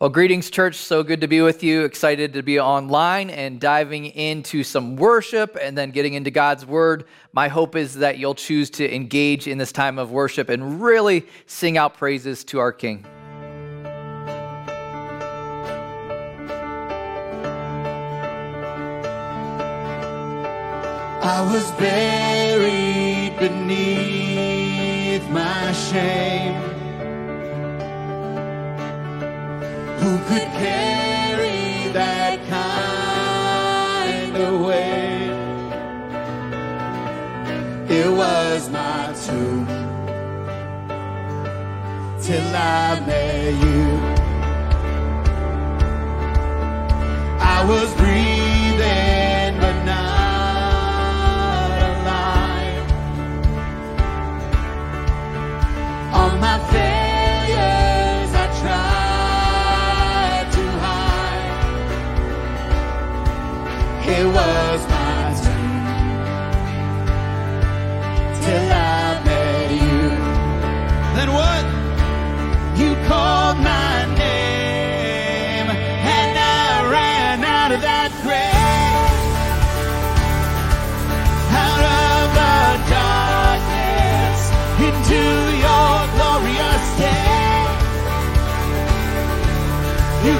Well, greetings, church. So good to be with you. Excited to be online and diving into some worship and then getting into God's word. My hope is that you'll choose to engage in this time of worship and really sing out praises to our King. I was buried beneath my shame. Who could carry that kind of weight? It was my tomb till I met you. I was breathing, but not alive. On my failures, It was my turn till I met you. Then what? You called my name, and I ran out of that grave, out of the darkness into your glorious day. You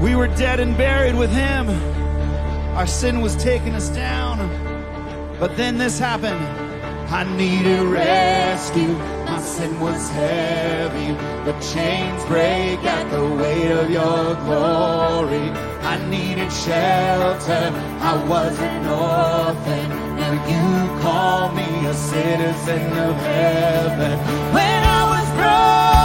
We were dead and buried with him. Our sin was taking us down. But then this happened. I needed rescue. My sin was heavy. The chains break at the weight of your glory. I needed shelter. I was an orphan. Now you call me a citizen of heaven. When I was broken,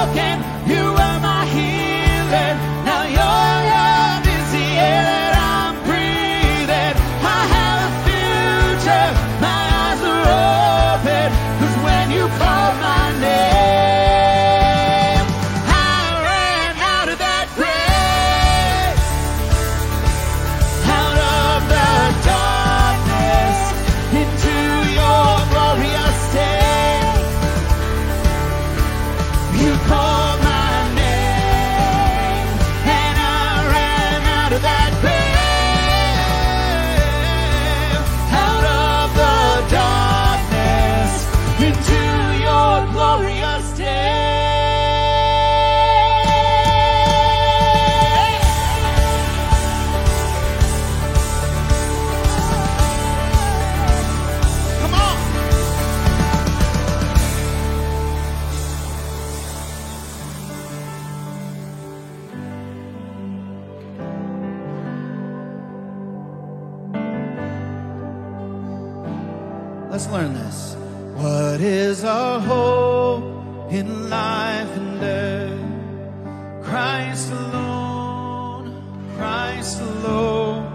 Let's learn this. What is our hope in life and death? Christ alone, Christ alone.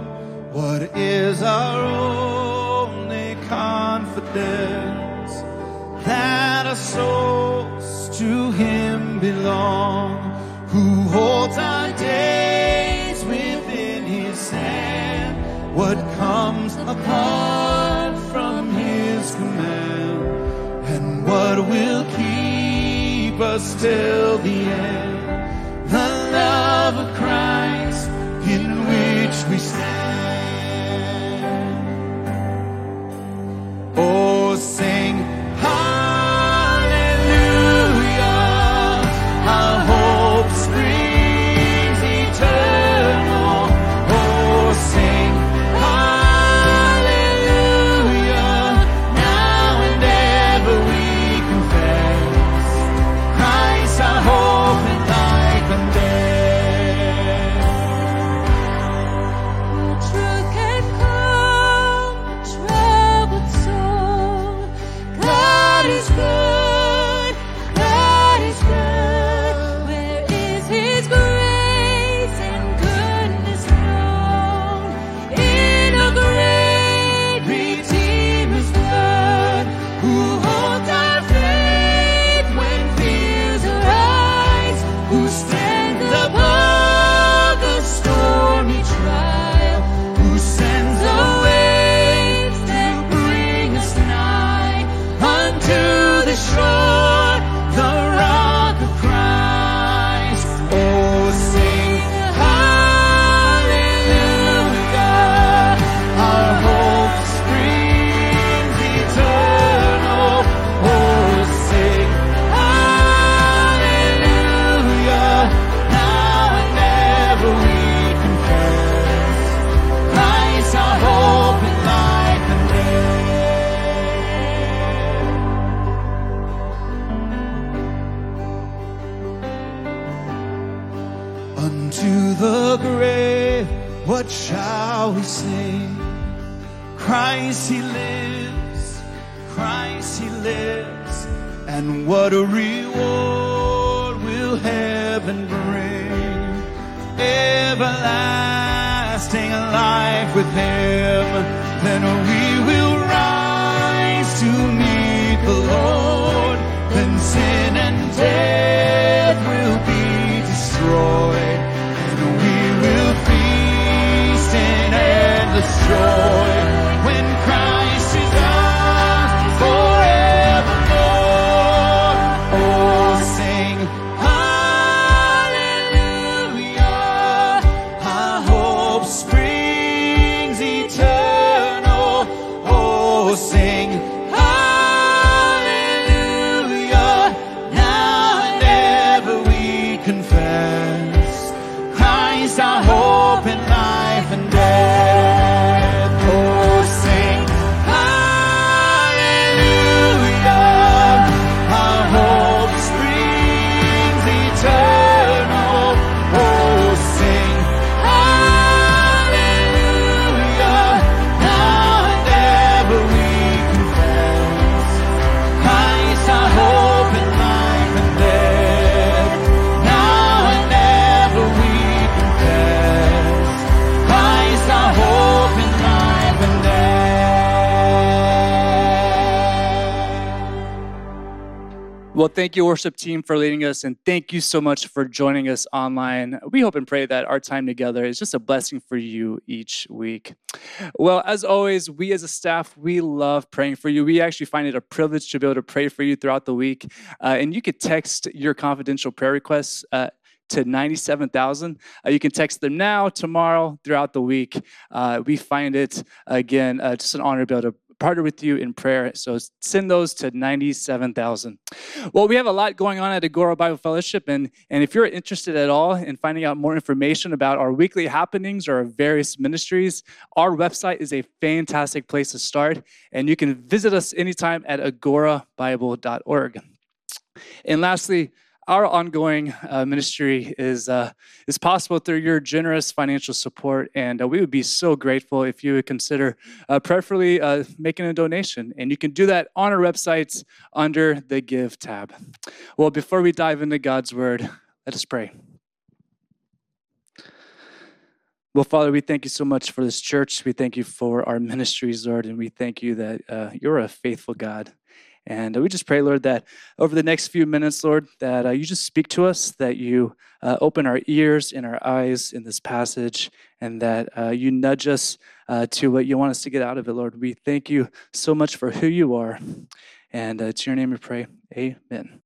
What is our only confidence? That our souls to Him belong, who holds our days within His hand. What comes upon will keep us till the end? Thank you, worship team, for leading us, and thank you so much for joining us online. We hope and pray that our time together is just a blessing for you each week. Well, as always, we as a staff, we love praying for you. We actually find it a privilege to be able to pray for you throughout the week. Uh, and you could text your confidential prayer requests. Uh, to 97,000. Uh, you can text them now, tomorrow, throughout the week. Uh, we find it, again, uh, just an honor to be able to partner with you in prayer. So send those to 97,000. Well, we have a lot going on at Agoura Bible Fellowship. And, and if you're interested at all in finding out more information about our weekly happenings or our various ministries, our website is a fantastic place to start. And you can visit us anytime at agourabible.org. And lastly, our ongoing uh, ministry is uh, is possible through your generous financial support, and uh, we would be so grateful if you would consider uh, prayerfully uh, making a donation. And you can do that on our website under the Give tab. Well, before we dive into God's Word, let us pray. Well, Father, we thank you so much for this church. We thank you for our ministries, Lord, and we thank you that uh, you're a faithful God. And uh, we just pray, Lord, that over the next few minutes, Lord, that uh, you just speak to us, that you uh, open our ears and our eyes in this passage, and that uh, you nudge us uh, to what you want us to get out of it, Lord. We thank you so much for who you are. And uh, it's your name we pray. Amen.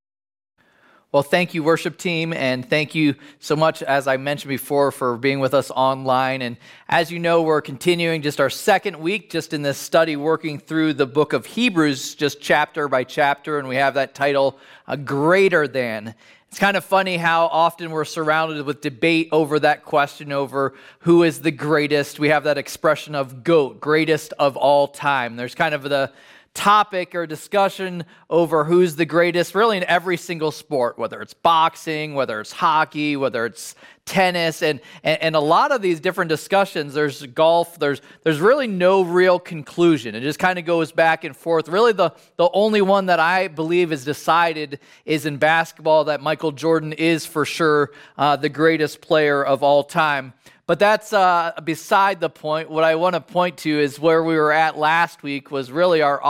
Well, thank you, worship team, and thank you so much, as I mentioned before, for being with us online. And as you know, we're continuing just our second week just in this study, working through the book of Hebrews, just chapter by chapter, and we have that title, "A Greater Than." It's kind of funny how often we're surrounded with debate over that question over who is the greatest. We have that expression of GOAT, greatest of all time. There's kind of the topic or discussion over who's the greatest, really in every single sport, whether it's boxing, whether it's hockey, whether it's tennis, and, and, and, a lot of these different discussions, there's golf, there's, there's really no real conclusion. It just kind of goes back and forth. Really, the, the only one that I believe is decided is in basketball that Michael Jordan is for sure uh, the greatest player of all time. But that's uh, beside the point. What I want to point to is where we were at last week was really our,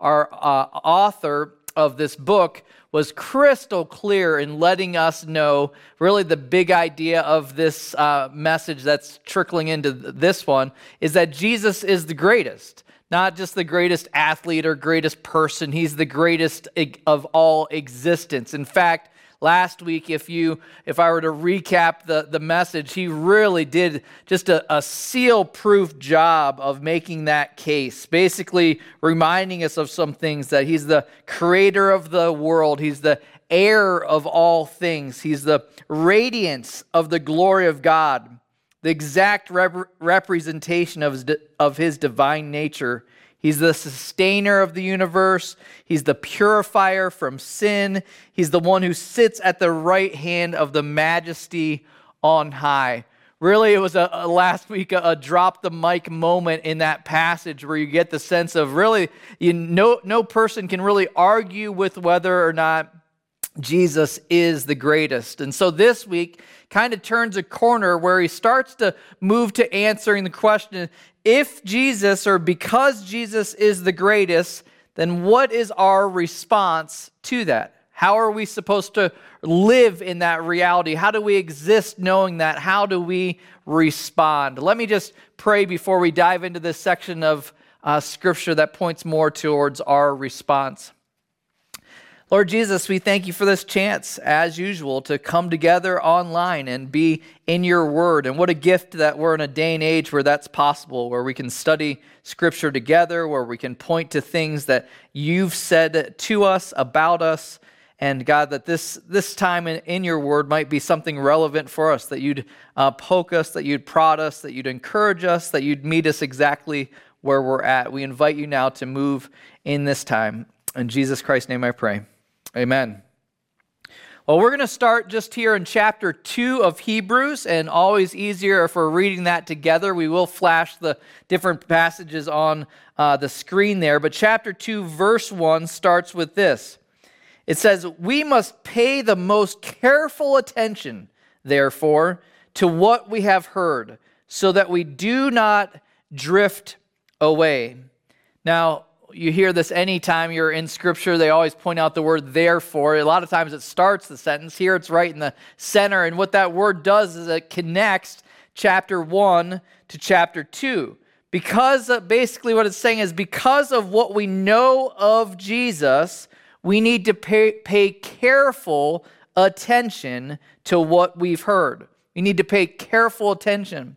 our uh, author of this book was crystal clear in letting us know really the big idea of this uh, message that's trickling into this one is that Jesus is the greatest. Not just the greatest athlete or greatest person, he's the greatest of all existence. In fact, last week if you if i were to recap the, the message he really did just a, a seal proof job of making that case basically reminding us of some things that he's the creator of the world he's the heir of all things he's the radiance of the glory of god the exact rep- representation of his, of his divine nature He's the sustainer of the universe. He's the purifier from sin. He's the one who sits at the right hand of the majesty on high. Really, it was a, a last week a, a, drop the mic moment in that passage where you get the sense of really, you, no, no person can really argue with whether or not Jesus is the greatest. And so this week kind of turns a corner where he starts to move to answering the question if Jesus or because Jesus is the greatest, then what is our response to that? How are we supposed to live in that reality? How do we exist knowing that? How do we respond? Let me just pray before we dive into this section of uh, scripture that points more towards our response. Lord Jesus, we thank you for this chance, as usual, to come together online and be in your word. And what a gift that we're in a day and age where that's possible, where we can study scripture together, where we can point to things that you've said to us, about us. And God, that this, this time in, in your word might be something relevant for us, that you'd uh, poke us, that you'd prod us, that you'd encourage us, that you'd meet us exactly where we're at. We invite you now to move in this time. In Jesus Christ's name I pray. Amen. Well, we're going to start just here in chapter 2 of Hebrews, and always easier if we're reading that together. We will flash the different passages on uh, the screen there. But chapter 2, verse 1 starts with this It says, We must pay the most careful attention, therefore, to what we have heard, so that we do not drift away. Now, you hear this anytime you're in scripture they always point out the word therefore. A lot of times it starts the sentence. Here it's right in the center. And what that word does is it connects chapter 1 to chapter 2 because uh, basically what it's saying is because of what we know of jesus we need to pay, pay careful attention to what we've heard. We need to pay careful attention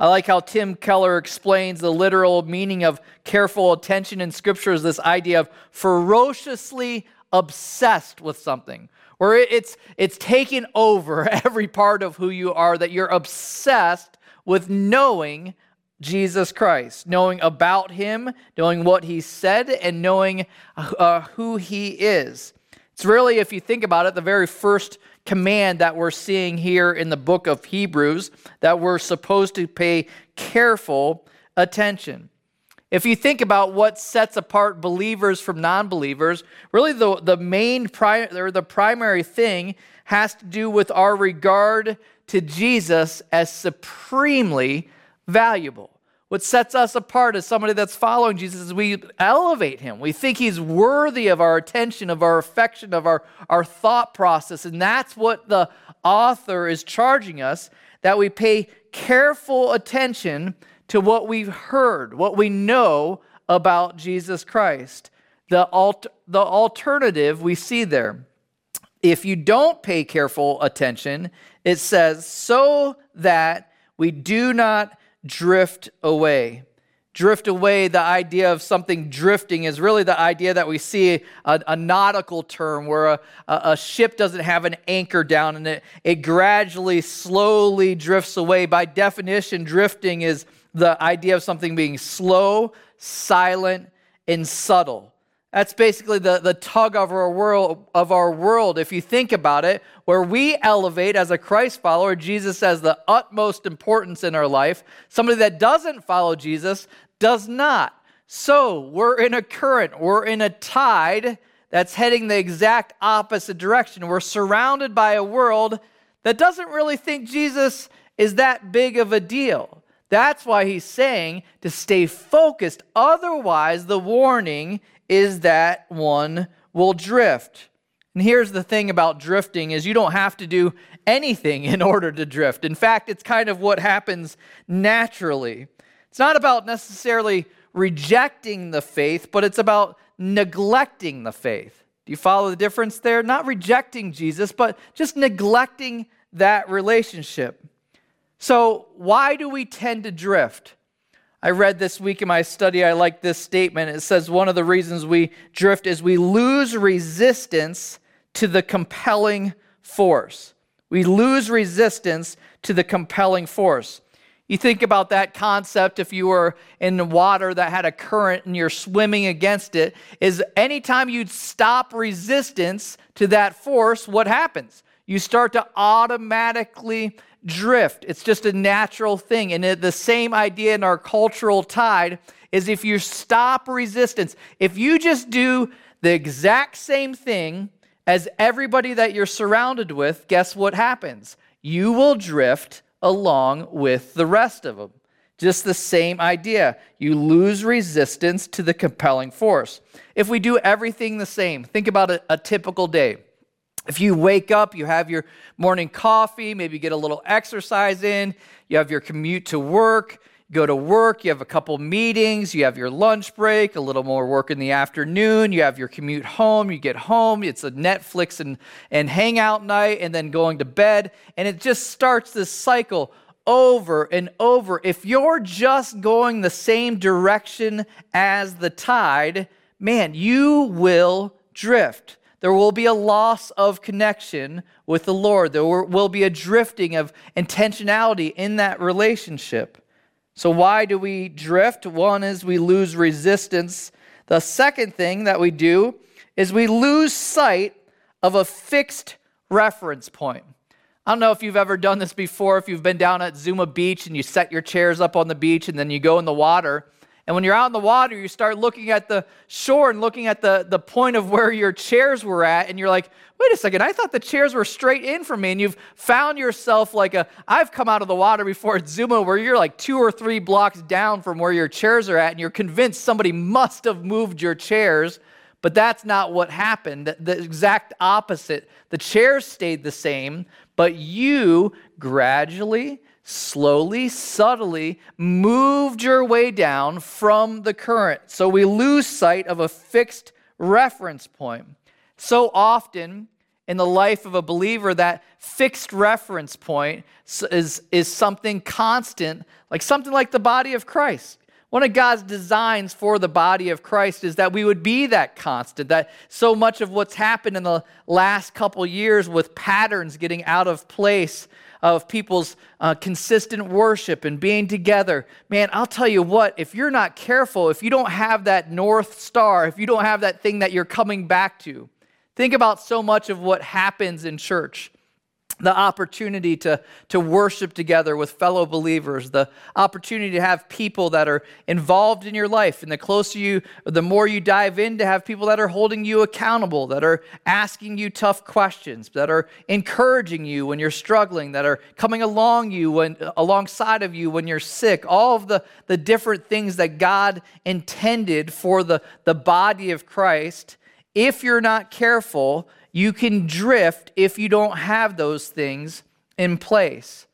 I like how Tim Keller explains the literal meaning of careful attention in Scripture is this idea of ferociously obsessed with something, where it's, it's taken over every part of who you are, that you're obsessed with knowing Jesus Christ, knowing about him, knowing what he said, and knowing uh, who he is. It's really, if you think about it, the very first command that we're seeing here in the book of Hebrews that we're supposed to pay careful attention. If you think about what sets apart believers from non believers, really the, the main pri- or the primary thing has to do with our regard to Jesus as supremely valuable. What sets us apart as somebody that's following Jesus is we elevate him. We think he's worthy of our attention, of our affection, of our, our thought process. And that's what the author is charging us that we pay careful attention to what we've heard, what we know about Jesus Christ. The, alt- the alternative we see there. If you don't pay careful attention, it says, so that we do not drift away. Drift away, the idea of something drifting is really the idea that we see a, a nautical term where a, a, ship doesn't have an anchor down and it, it gradually, slowly drifts away. By definition, drifting is the idea of something being slow, silent, and subtle. That's basically the, the tug of our world of our world. If you think about it, where we elevate as a Christ follower, Jesus as the utmost importance in our life. Somebody that doesn't follow Jesus does not. So we're in a current, we're in a tide that's heading the exact opposite direction. We're surrounded by a world that doesn't really think Jesus is that big of a deal. That's why he's saying to stay focused. Otherwise, the warning is that one will drift. And here's the thing about drifting is you don't have to do anything in order to drift. In fact, it's kind of what happens naturally. It's not about necessarily rejecting the faith, but it's about neglecting the faith. Do you follow the difference there? Not rejecting Jesus, but just neglecting that relationship. So, why do we tend to drift? I read this week in my study, I like this statement. It says one of the reasons we drift is we lose resistance to the compelling force. We lose resistance to the compelling force. You think about that concept if you were in water that had a current and you're swimming against it, is anytime you stop resistance to that force, what happens? You start to automatically drift. It's just a natural thing. And the same idea in our cultural tide is if you stop resistance, if you just do the exact same thing as everybody that you're surrounded with, guess what happens? You will drift along with the rest of them. Just the same idea. You lose resistance to the compelling force. If we do everything the same, think about a, a typical day. If you wake up, you have your morning coffee, maybe get a little exercise in, you have your commute to work, go to work, you have a couple meetings, you have your lunch break, a little more work in the afternoon, you have your commute home, you get home, it's a Netflix and, and hangout night, and then going to bed. And it just starts this cycle over and over. If you're just going the same direction as the tide, man, you will drift. There will be a loss of connection with the Lord. There will be a drifting of intentionality in that relationship. So, why do we drift? One is we lose resistance. The second thing that we do is we lose sight of a fixed reference point. I don't know if you've ever done this before, if you've been down at Zuma Beach and you set your chairs up on the beach and then you go in the water and when you're out in the water, you start looking at the shore and looking at the, the point of where your chairs were at, and you're like, wait a second, I thought the chairs were straight in for me. And you've found yourself like a, I've come out of the water before at Zuma where you're like two or three blocks down from where your chairs are at, and you're convinced somebody must have moved your chairs. But that's not what happened. The, the exact opposite. The chairs stayed the same, but you gradually slowly, subtly moved your way down from the current. So we lose sight of a fixed reference point. So often in the life of a believer, that fixed reference point is, is something constant, like something like the body of Christ. One of God's designs for the body of Christ is that we would be that constant, that so much of what's happened in the last couple years with patterns getting out of place of people's uh, consistent worship and being together. Man, I'll tell you what, if you're not careful, if you don't have that North Star, if you don't have that thing that you're coming back to, think about so much of what happens in church. The opportunity to, to worship together with fellow believers, the opportunity to have people that are involved in your life. And the closer you, the more you dive in, to have people that are holding you accountable, that are asking you tough questions, that are encouraging you when you're struggling, that are coming along you when, alongside of you when you're sick. All of the, the different things that God intended for the, the body of Christ. If you're not careful, you can drift if you don't have those things in place.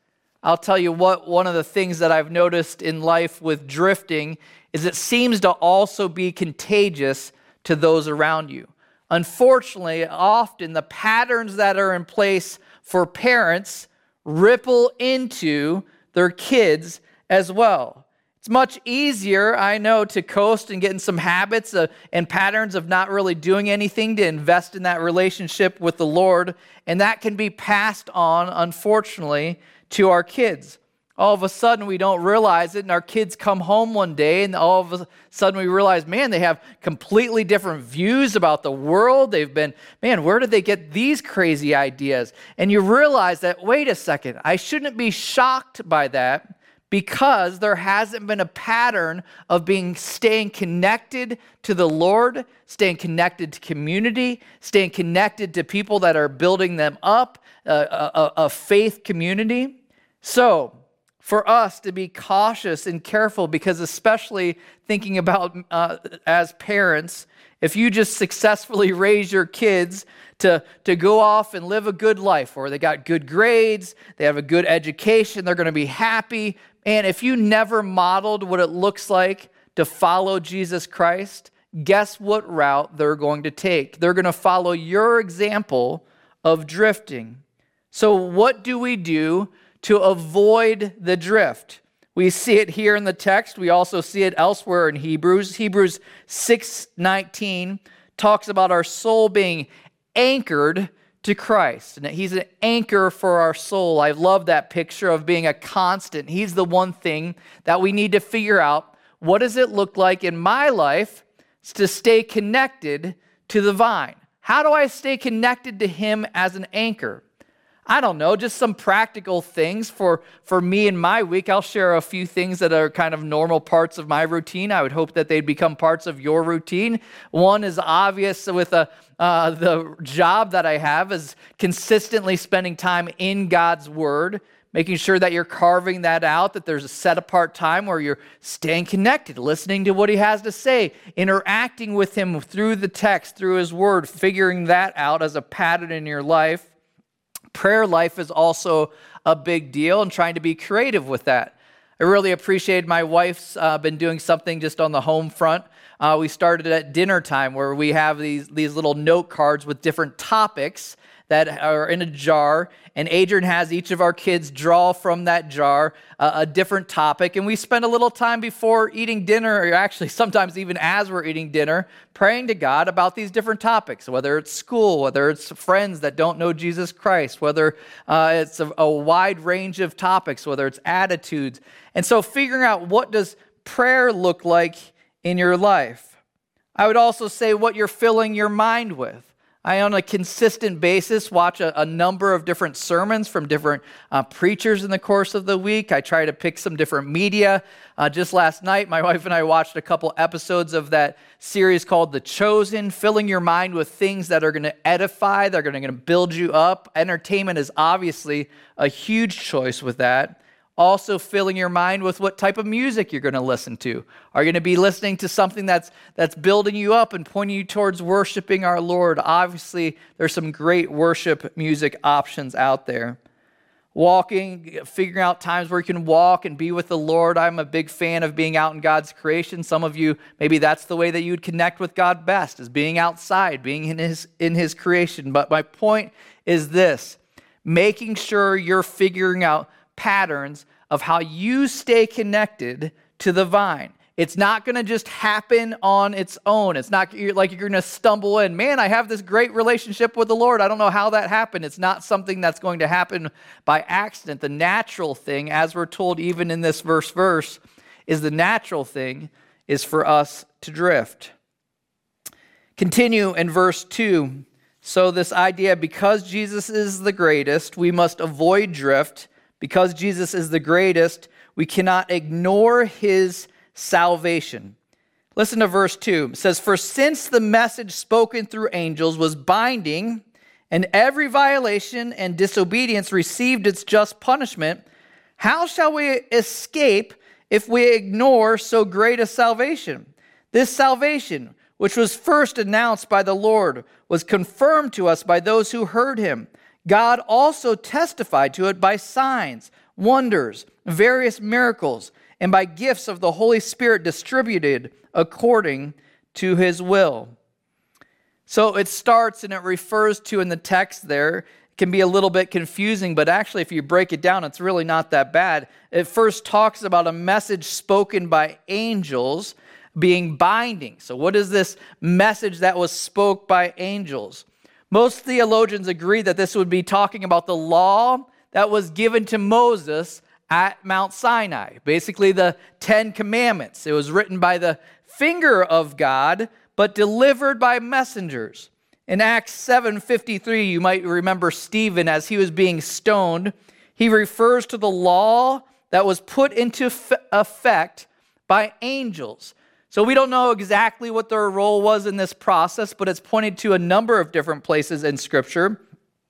I'll tell you what, one of the things that I've noticed in life with drifting is it seems to also be contagious to those around you. Unfortunately, often the patterns that are in place for parents ripple into their kids as well. It's much easier, I know, to coast and get in some habits uh, and patterns of not really doing anything to invest in that relationship with the Lord. And that can be passed on, unfortunately, to our kids. All of a sudden, we don't realize it, and our kids come home one day, and all of a sudden, we realize, man, they have completely different views about the world. They've been, man, where did they get these crazy ideas? And you realize that, wait a second, I shouldn't be shocked by that because there hasn't been a pattern of being staying connected to the Lord, staying connected to community, staying connected to people that are building them up, uh, a, a faith community. So, for us to be cautious and careful, because especially thinking about uh, as parents, if you just successfully raise your kids to, to go off and live a good life, or they got good grades, they have a good education, they're going to be happy, and if you never modeled what it looks like to follow Jesus Christ, guess what route they're going to take? They're going to follow your example of drifting. So, what do we do to avoid the drift? We see it here in the text. We also see it elsewhere in Hebrews. Hebrews 6:19 talks about our soul being anchored to Christ. And He's an anchor for our soul. I love that picture of being a constant. He's the one thing that we need to figure out what does it look like in my life to stay connected to the vine? How do I stay connected to Him as an anchor? I don't know, just some practical things for, for me in my week. I'll share a few things that are kind of normal parts of my routine. I would hope that they'd become parts of your routine. One is obvious with a, uh, the job that I have is consistently spending time in God's Word, making sure that you're carving that out, that there's a set apart time where you're staying connected, listening to what He has to say, interacting with Him through the text, through His Word, figuring that out as a pattern in your life. Prayer life is also a big deal and trying to be creative with that. I really appreciate my wife's uh, been doing something just on the home front. Uh, we started at dinner time where we have these, these little note cards with different topics that are in a jar, and Adrian has each of our kids draw from that jar a, a different topic. And we spend a little time before eating dinner, or actually sometimes even as we're eating dinner, praying to God about these different topics, whether it's school, whether it's friends that don't know Jesus Christ, whether uh, it's a, a wide range of topics, whether it's attitudes. And so figuring out what does prayer look like in your life. I would also say what you're filling your mind with. I, on a consistent basis, watch a, a number of different sermons from different uh, preachers in the course of the week. I try to pick some different media. Uh, just last night, my wife and I watched a couple episodes of that series called The Chosen, filling your mind with things that are going to edify, that are going to build you up. Entertainment is obviously a huge choice with that also filling your mind with what type of music you're going to listen to. Are you going to be listening to something that's that's building you up and pointing you towards worshiping our Lord? Obviously, there's some great worship music options out there. Walking, figuring out times where you can walk and be with the Lord. I'm a big fan of being out in God's creation. Some of you, maybe that's the way that you would connect with God best, is being outside, being in his in his creation. But my point is this, making sure you're figuring out patterns of how you stay connected to the vine. It's not going to just happen on its own. It's not like you're going to stumble in. Man, I have this great relationship with the Lord. I don't know how that happened. It's not something that's going to happen by accident. The natural thing, as we're told even in this verse verse, is the natural thing is for us to drift. Continue in verse 2 So, this idea because Jesus is the greatest, we must avoid drift. Because Jesus is the greatest, we cannot ignore his salvation. Listen to verse 2. It says, For since the message spoken through angels was binding, and every violation and disobedience received its just punishment, how shall we escape if we ignore so great a salvation? This salvation, which was first announced by the Lord, was confirmed to us by those who heard him. God also testified to it by signs, wonders, various miracles, and by gifts of the Holy Spirit distributed according to his will. So it starts and it refers to in the text there. It can be a little bit confusing, but actually, if you break it down, it's really not that bad. It first talks about a message spoken by angels being binding. So, what is this message that was spoke by angels? Most theologians agree that this would be talking about the law that was given to Moses at Mount Sinai, basically the Ten Commandments. It was written by the finger of God, but delivered by messengers. In Acts 7:53, you might remember Stephen as he was being stoned, he refers to the law that was put into effect by angels. So we don't know exactly what their role was in this process, but it's pointed to a number of different places in Scripture.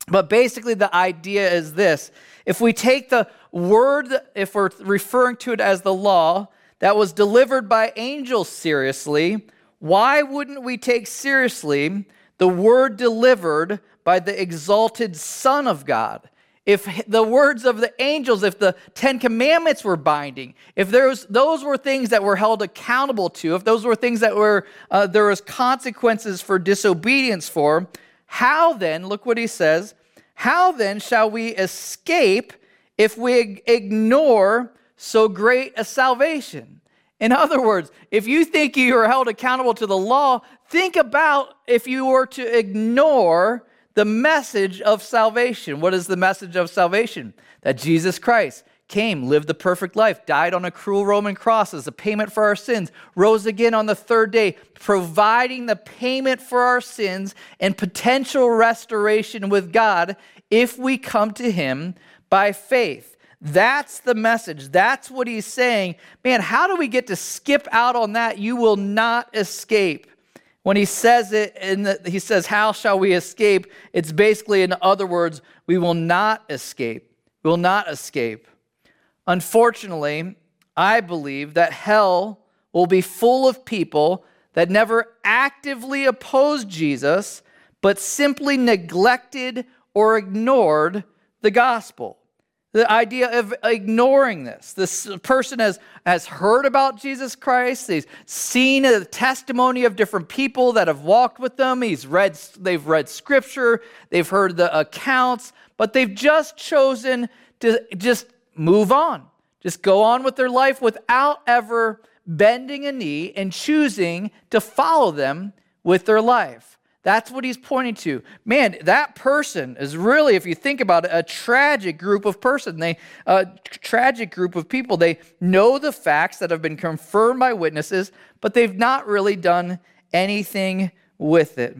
But basically, the idea is this if we take the word, if we're referring to it as the law that was delivered by angels seriously, why wouldn't we take seriously the word delivered by the exalted Son of God? If the words of the angels, if the Ten Commandments were binding, if those, those were things that were held accountable to, if those were things that were uh, there was consequences for disobedience for, how then, look what he says, how then shall we escape if we ignore so great a salvation? In other words, if you think you are held accountable to the law, think about if you were to ignore the message of salvation. What is the message of salvation? That Jesus Christ came, lived the perfect life, died on a cruel Roman cross as a payment for our sins, rose again on the third day, providing the payment for our sins and potential restoration with God if we come to Him by faith. That's the message. That's what he's saying. Man, how do we get to skip out on that? You will not escape. When he says it, and he says, How shall we escape? It's basically, in other words, we will not escape. We will not escape. Unfortunately, I believe that hell will be full of people that never actively opposed Jesus, but simply neglected or ignored the gospel. The idea of ignoring this. This person has, has heard about Jesus Christ. He's seen the testimony of different people that have walked with them. He's read, they've read scripture, they've heard the accounts, but they've just chosen to just move on, just go on with their life without ever bending a knee and choosing to follow them with their life. That's what he's pointing to. Man, that person is really, if you think about it, a tragic group of person. They uh, a tragic group of people. They know the facts that have been confirmed by witnesses, but they've not really done anything with it.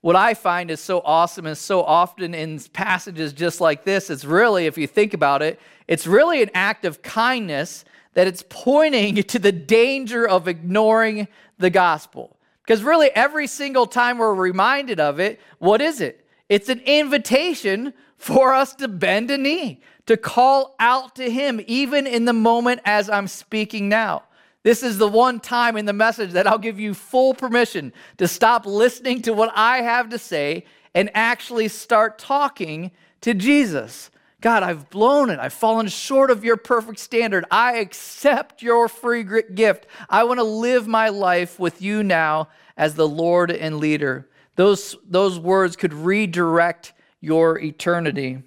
What I find is so awesome is so often in passages just like this, it's really, if you think about it, it's really an act of kindness that it's pointing to the danger of ignoring the gospel. Because really, every single time we're reminded of it, what is it? It's an invitation for us to bend a knee, to call out to Him, even in the moment as I'm speaking now. This is the one time in the message that I'll give you full permission to stop listening to what I have to say and actually start talking to Jesus. God, I've blown it. I've fallen short of your perfect standard. I accept your free gift. I want to live my life with you now as the Lord and leader. Those, those words could redirect your eternity.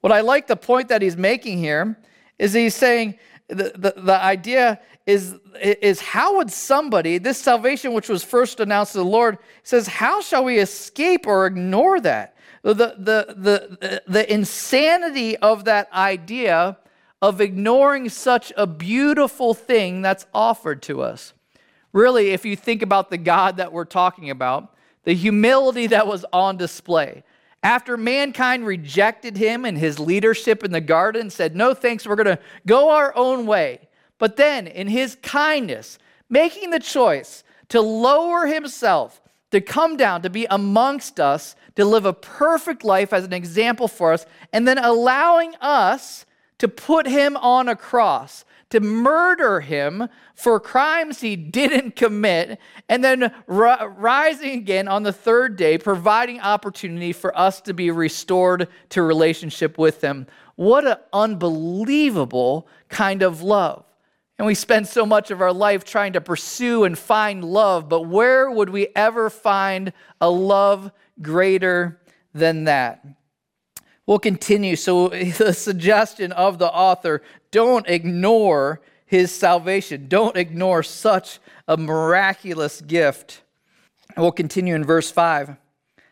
What I like the point that he's making here is he's saying the, the, the idea is, is how would somebody, this salvation which was first announced to the Lord, says, how shall we escape or ignore that? The, the, the, the insanity of that idea of ignoring such a beautiful thing that's offered to us. Really, if you think about the God that we're talking about, the humility that was on display. After mankind rejected him and his leadership in the garden, said, No thanks, we're going to go our own way. But then, in his kindness, making the choice to lower himself, to come down, to be amongst us, to live a perfect life as an example for us, and then allowing us to put him on a cross, to murder him for crimes he didn't commit, and then ri- rising again on the third day, providing opportunity for us to be restored to relationship with him. What an unbelievable kind of love. And we spend so much of our life trying to pursue and find love, but where would we ever find a love greater than that? We'll continue. So, the suggestion of the author don't ignore his salvation, don't ignore such a miraculous gift. We'll continue in verse 5. It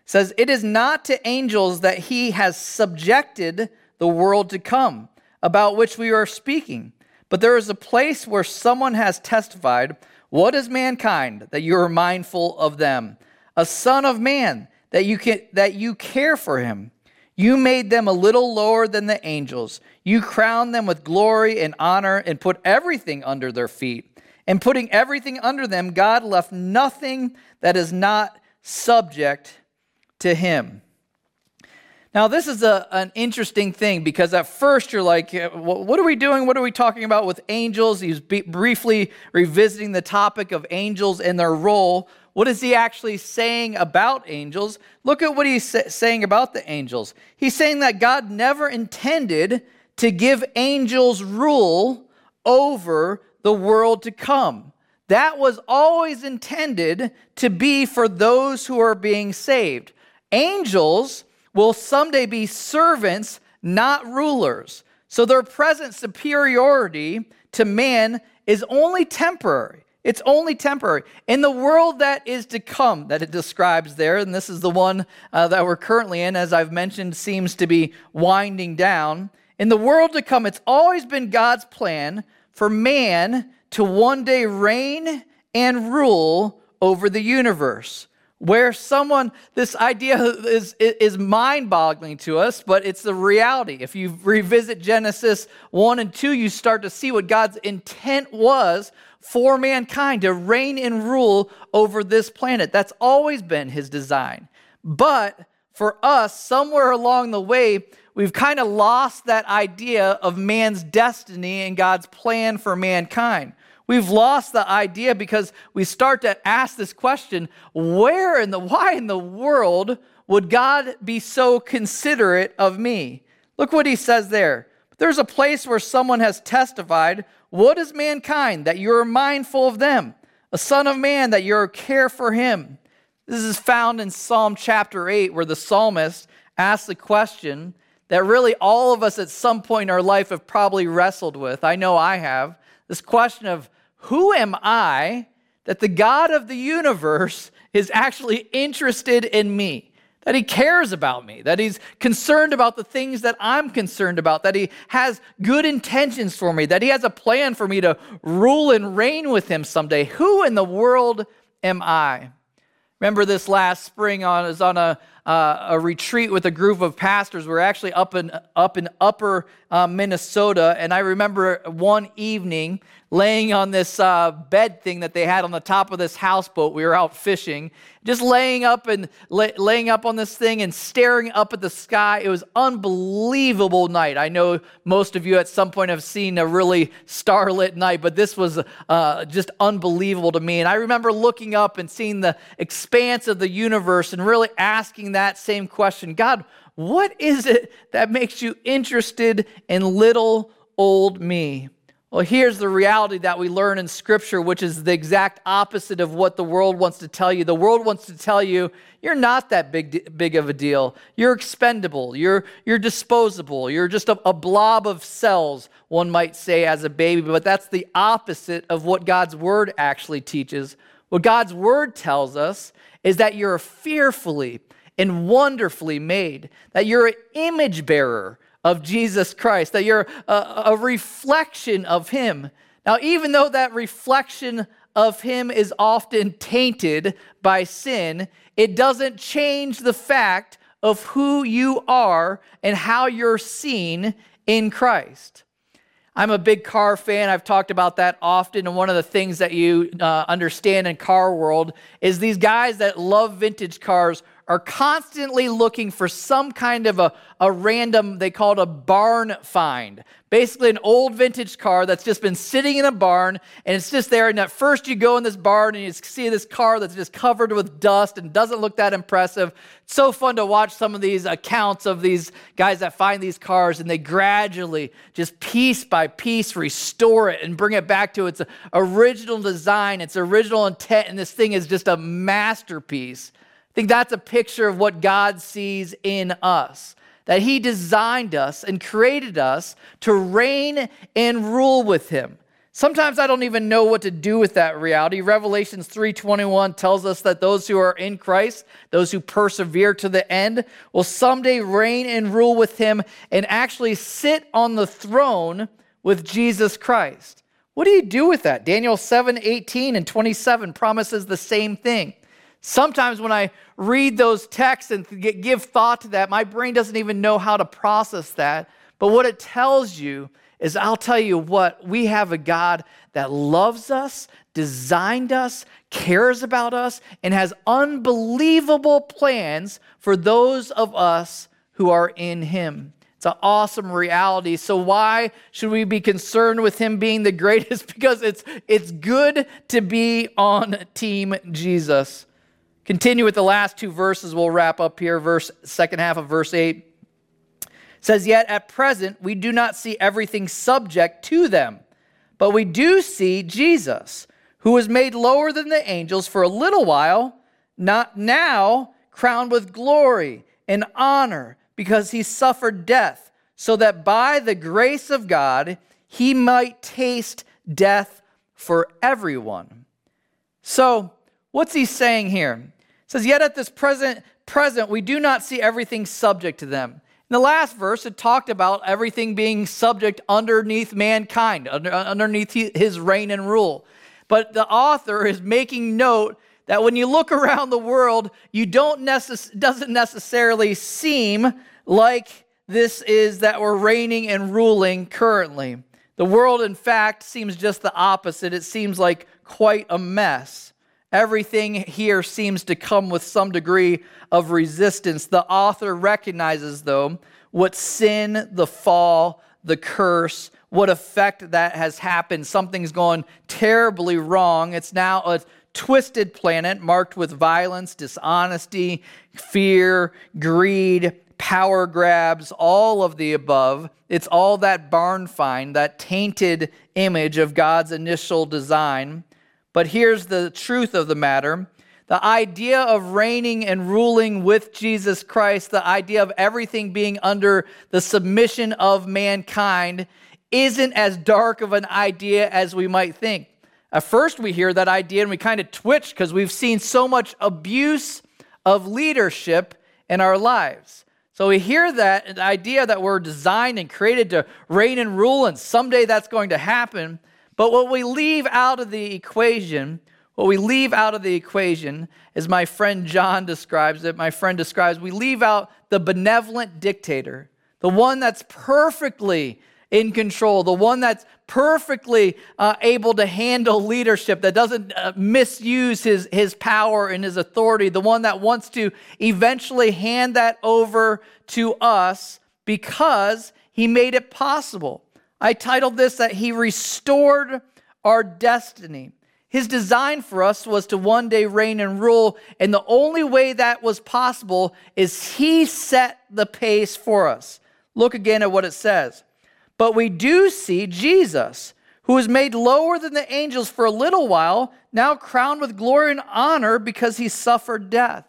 says, It is not to angels that he has subjected the world to come, about which we are speaking. But there is a place where someone has testified, What is mankind that you are mindful of them? A son of man that you, can, that you care for him. You made them a little lower than the angels. You crowned them with glory and honor and put everything under their feet. And putting everything under them, God left nothing that is not subject to him. Now, this is a, an interesting thing because at first you're like, what are we doing? What are we talking about with angels? He's briefly revisiting the topic of angels and their role. What is he actually saying about angels? Look at what he's saying about the angels. He's saying that God never intended to give angels rule over the world to come. That was always intended to be for those who are being saved. Angels will someday be servants, not rulers. So their present superiority to man is only temporary. It's only temporary. In the world that is to come, that it describes there, and this is the one uh, that we're currently in, as I've mentioned, seems to be winding down. In the world to come, it's always been God's plan for man to one day reign and rule over the universe. Where someone, this idea is, is mind boggling to us, but it's the reality. If you revisit Genesis 1 and 2, you start to see what God's intent was for mankind to reign and rule over this planet. That's always been his design. But for us, somewhere along the way, we've kind of lost that idea of man's destiny and God's plan for mankind. We've lost the idea because we start to ask this question where in the, why in the world would God be so considerate of me? Look what he says there. There's a place where someone has testified what is mankind that you are mindful of them? A son of man that you're care for him. This is found in Psalm chapter 8, where the psalmist asks the question that really all of us at some point in our life have probably wrestled with. I know I have. This question of who am I that the God of the universe is actually interested in me? that he cares about me, that he's concerned about the things that I'm concerned about, that he has good intentions for me, that he has a plan for me to rule and reign with him someday. Who in the world am I? Remember this last spring on I was on a uh, a retreat with a group of pastors. We are actually up in up in Upper uh, Minnesota, and I remember one evening laying on this uh, bed thing that they had on the top of this houseboat. We were out fishing, just laying up and lay, laying up on this thing and staring up at the sky. It was unbelievable night. I know most of you at some point have seen a really starlit night, but this was uh, just unbelievable to me. And I remember looking up and seeing the expanse of the universe and really asking that same question, God. What is it that makes you interested in little old me? Well, here's the reality that we learn in Scripture, which is the exact opposite of what the world wants to tell you. The world wants to tell you you're not that big, big of a deal. You're expendable. You're, you're disposable. You're just a, a blob of cells, one might say, as a baby. But that's the opposite of what God's Word actually teaches. What God's Word tells us is that you're fearfully and wonderfully made, that you're an image bearer of Jesus Christ, that you're a, a reflection of Him. Now, even though that reflection of him is often tainted by sin, it doesn't change the fact of who you are and how you're seen in Christ. I'm a big car fan. I've talked about that often. And one of the things that you uh, understand in car world is these guys that love vintage cars are constantly looking for some kind of a, a random, they call it a barn find. Basically, an old vintage car that's just been sitting in a barn and it's just there. And at first, you go in this barn and you see this car that's just covered with dust and doesn't look that impressive. It's so fun to watch some of these accounts of these guys that find these cars and they gradually, just piece by piece, restore it and bring it back to its original design, its original intent. And this thing is just a masterpiece. I think that's a picture of what God sees in us that he designed us and created us to reign and rule with him. Sometimes I don't even know what to do with that reality. Revelations 3:21 tells us that those who are in Christ, those who persevere to the end, will someday reign and rule with him and actually sit on the throne with Jesus Christ. What do you do with that? Daniel 7:18 and 27 promises the same thing. Sometimes when I read those texts and give thought to that, my brain doesn't even know how to process that. But what it tells you is I'll tell you what, we have a God that loves us, designed us, cares about us, and has unbelievable plans for those of us who are in Him. It's an awesome reality. So why should we be concerned with him being the greatest? Because it's it's good to be on team Jesus. Continue with the last two verses. We'll wrap up here. Verse second half of verse 8 says, Yet at present we do not see everything subject to them, but we do see Jesus, who was made lower than the angels for a little while, not now crowned with glory and honor, because he suffered death, so that by the grace of God he might taste death for everyone. So, what's he saying here? Says, Yet at this present, present, we do not see everything subject to them. In the last verse, it talked about everything being subject underneath mankind, under, underneath his reign and rule. But the author is making note that when you look around the world, you don't necess- doesn't necessarily seem like this is that we're reigning and ruling currently. The world, in fact, seems just the opposite. It seems like quite a mess. Everything here seems to come with some degree of resistance. The author recognizes, though, what sin, the fall, the curse, what effect that has happened. Something's gone terribly wrong. It's now a twisted planet marked with violence, dishonesty, fear, greed, power grabs, all of the above. It's all that barn find, that tainted image of God's initial design. But here's the truth of the matter the idea of reigning and ruling with Jesus Christ, the idea of everything being under the submission of mankind, isn't as dark of an idea as we might think. At first, we hear that idea and we kind of twitch because we've seen so much abuse of leadership in our lives. So we hear that idea that we're designed and created to reign and rule, and someday that's going to happen. But what we leave out of the equation, what we leave out of the equation, as my friend John describes it, my friend describes, we leave out the benevolent dictator, the one that's perfectly in control, the one that's perfectly uh, able to handle leadership, that doesn't uh, misuse his, his power and his authority, the one that wants to eventually hand that over to us because he made it possible. I titled this that He restored our destiny. His design for us was to one day reign and rule, and the only way that was possible is He set the pace for us. Look again at what it says. But we do see Jesus, who was made lower than the angels for a little while, now crowned with glory and honor because he suffered death.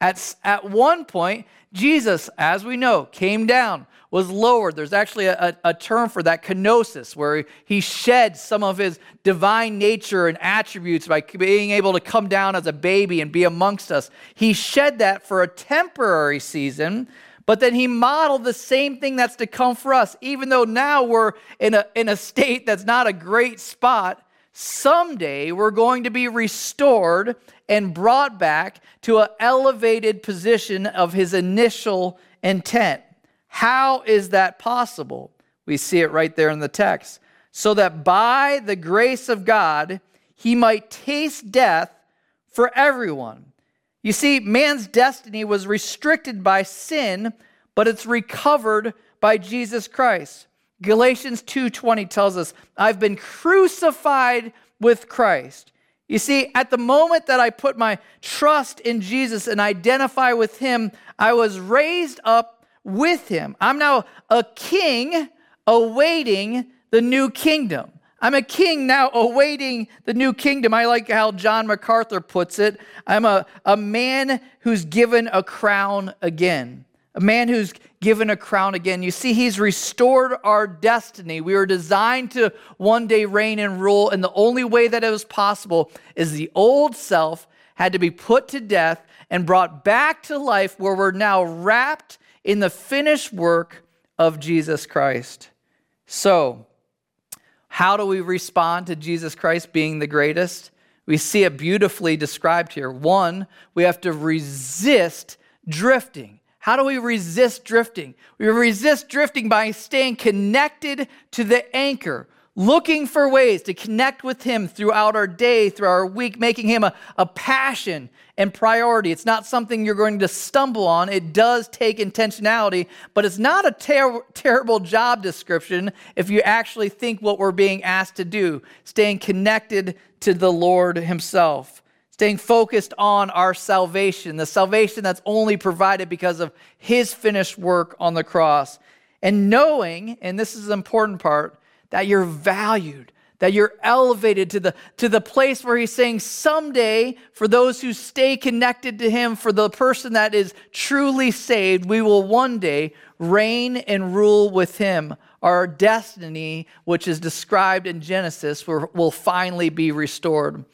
At, at one point, Jesus, as we know, came down, was lowered. There's actually a, a, a, term for that, kenosis, where he shed some of his divine nature and attributes by being able to come down as a baby and be amongst us. He shed that for a temporary season, but then he modeled the same thing that's to come for us. Even though now we're in a, in a state that's not a great spot, someday we're going to be restored and brought back to an elevated position of his initial intent. How is that possible? We see it right there in the text. So that by the grace of God, he might taste death for everyone. You see, man's destiny was restricted by sin, but it's recovered by Jesus Christ. Galatians 2:20 tells us, "I've been crucified with Christ." You see, at the moment that I put my trust in Jesus and identify with him, I was raised up with him. I'm now a king awaiting the new kingdom. I'm a king now awaiting the new kingdom. I like how John MacArthur puts it. I'm a, a man who's given a crown again. A man who's given a crown again. You see, he's restored our destiny. We were designed to one day reign and rule, and the only way that it was possible is the old self had to be put to death and brought back to life, where we're now wrapped in the finished work of Jesus Christ. So, how do we respond to Jesus Christ being the greatest? We see it beautifully described here. One, we have to resist drifting. How do we resist drifting? We resist drifting by staying connected to the anchor, looking for ways to connect with Him throughout our day, through our week, making Him a, a passion and priority. It's not something you're going to stumble on. It does take intentionality, but it's not a ter- terrible job description if you actually think what we're being asked to do, staying connected to the Lord Himself. Staying focused on our salvation, the salvation that's only provided because of his finished work on the cross. And knowing, and this is the important part, that you're valued, that you're elevated to the, to the place where he's saying someday, for those who stay connected to him, for the person that is truly saved, we will one day reign and rule with him. Our destiny, which is described in Genesis, will, will finally be restored.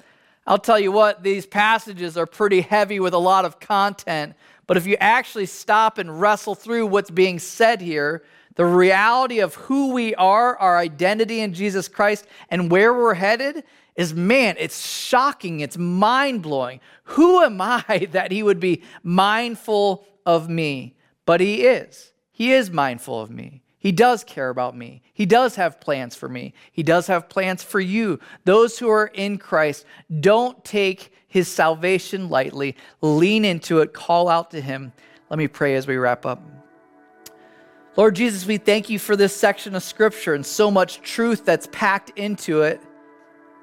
I'll tell you what, these passages are pretty heavy with a lot of content, but if you actually stop and wrestle through what's being said here, the reality of who we are, our identity in Jesus Christ, and where we're headed is man, it's shocking, it's mind blowing. Who am I that he would be mindful of me? But he is. He is mindful of me. He does care about me. He does have plans for me. He does have plans for you. Those who are in Christ, don't take his salvation lightly. Lean into it, call out to him. Let me pray as we wrap up. Lord Jesus, we thank you for this section of scripture and so much truth that's packed into it.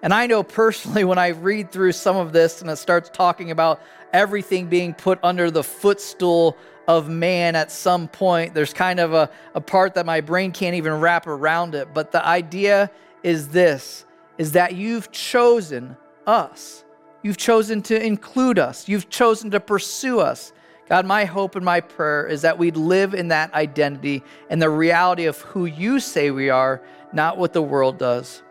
And I know personally when I read through some of this and it starts talking about everything being put under the footstool of man at some point, there's kind of a, a part that my brain can't even wrap around it. But the idea is this is that you've chosen us. You've chosen to include us. You've chosen to pursue us. God, my hope and my prayer is that we'd live in that identity and the reality of who you say we are, not what the world does.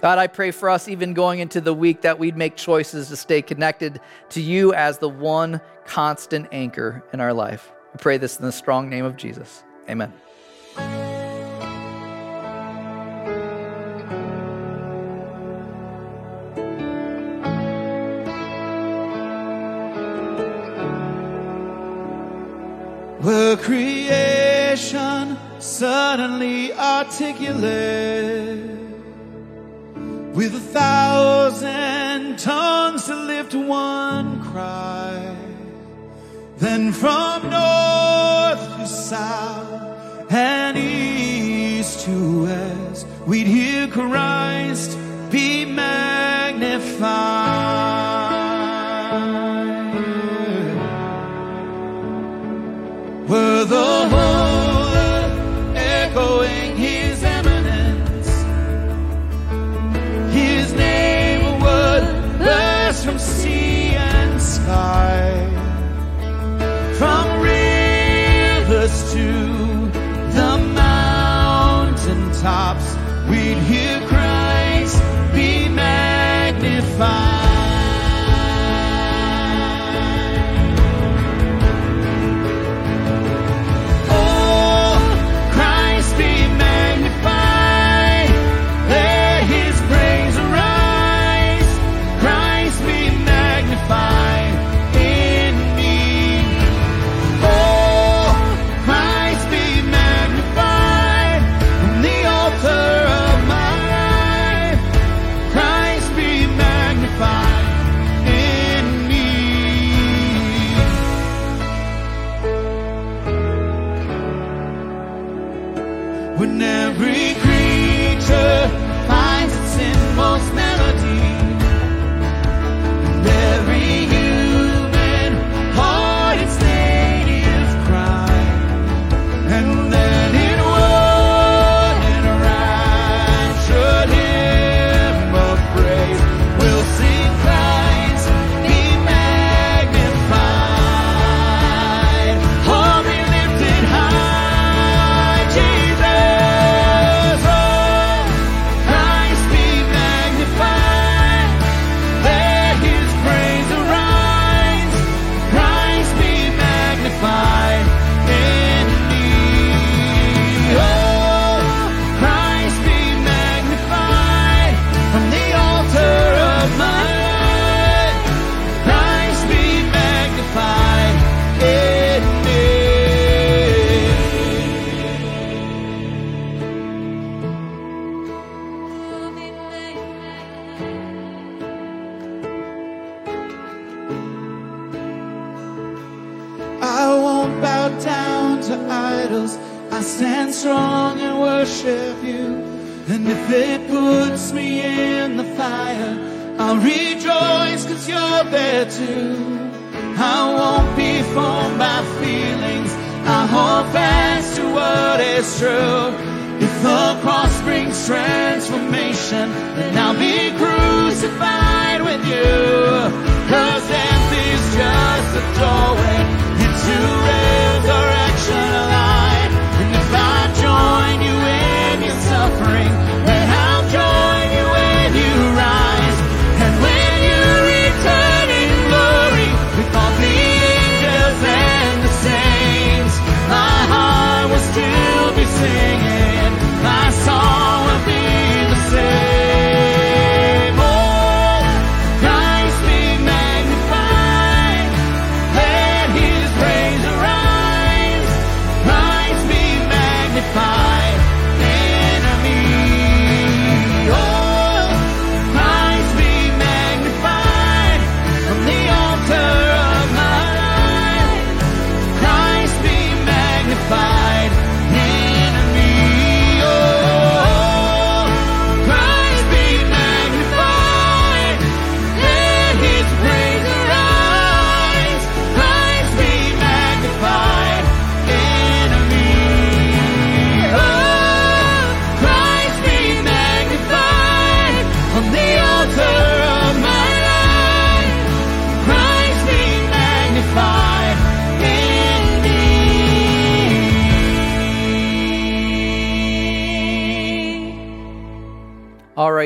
God, I pray for us even going into the week that we'd make choices to stay connected to you as the one constant anchor in our life. We pray this in the strong name of Jesus. Amen. Were creation suddenly articulate with a thousand tongues to lift one cry? Then from north to south and east to west, we'd hear Christ be magnified were the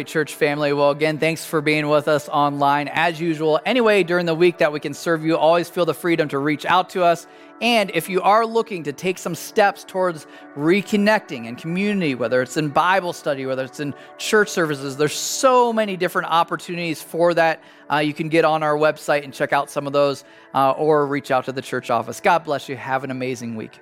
Church family. Well, again, thanks for being with us online as usual. Anyway, during the week that we can serve you, always feel the freedom to reach out to us. And if you are looking to take some steps towards reconnecting and community, whether it's in Bible study, whether it's in church services, there's so many different opportunities for that. Uh, you can get on our website and check out some of those uh, or reach out to the church office. God bless you. Have an amazing week.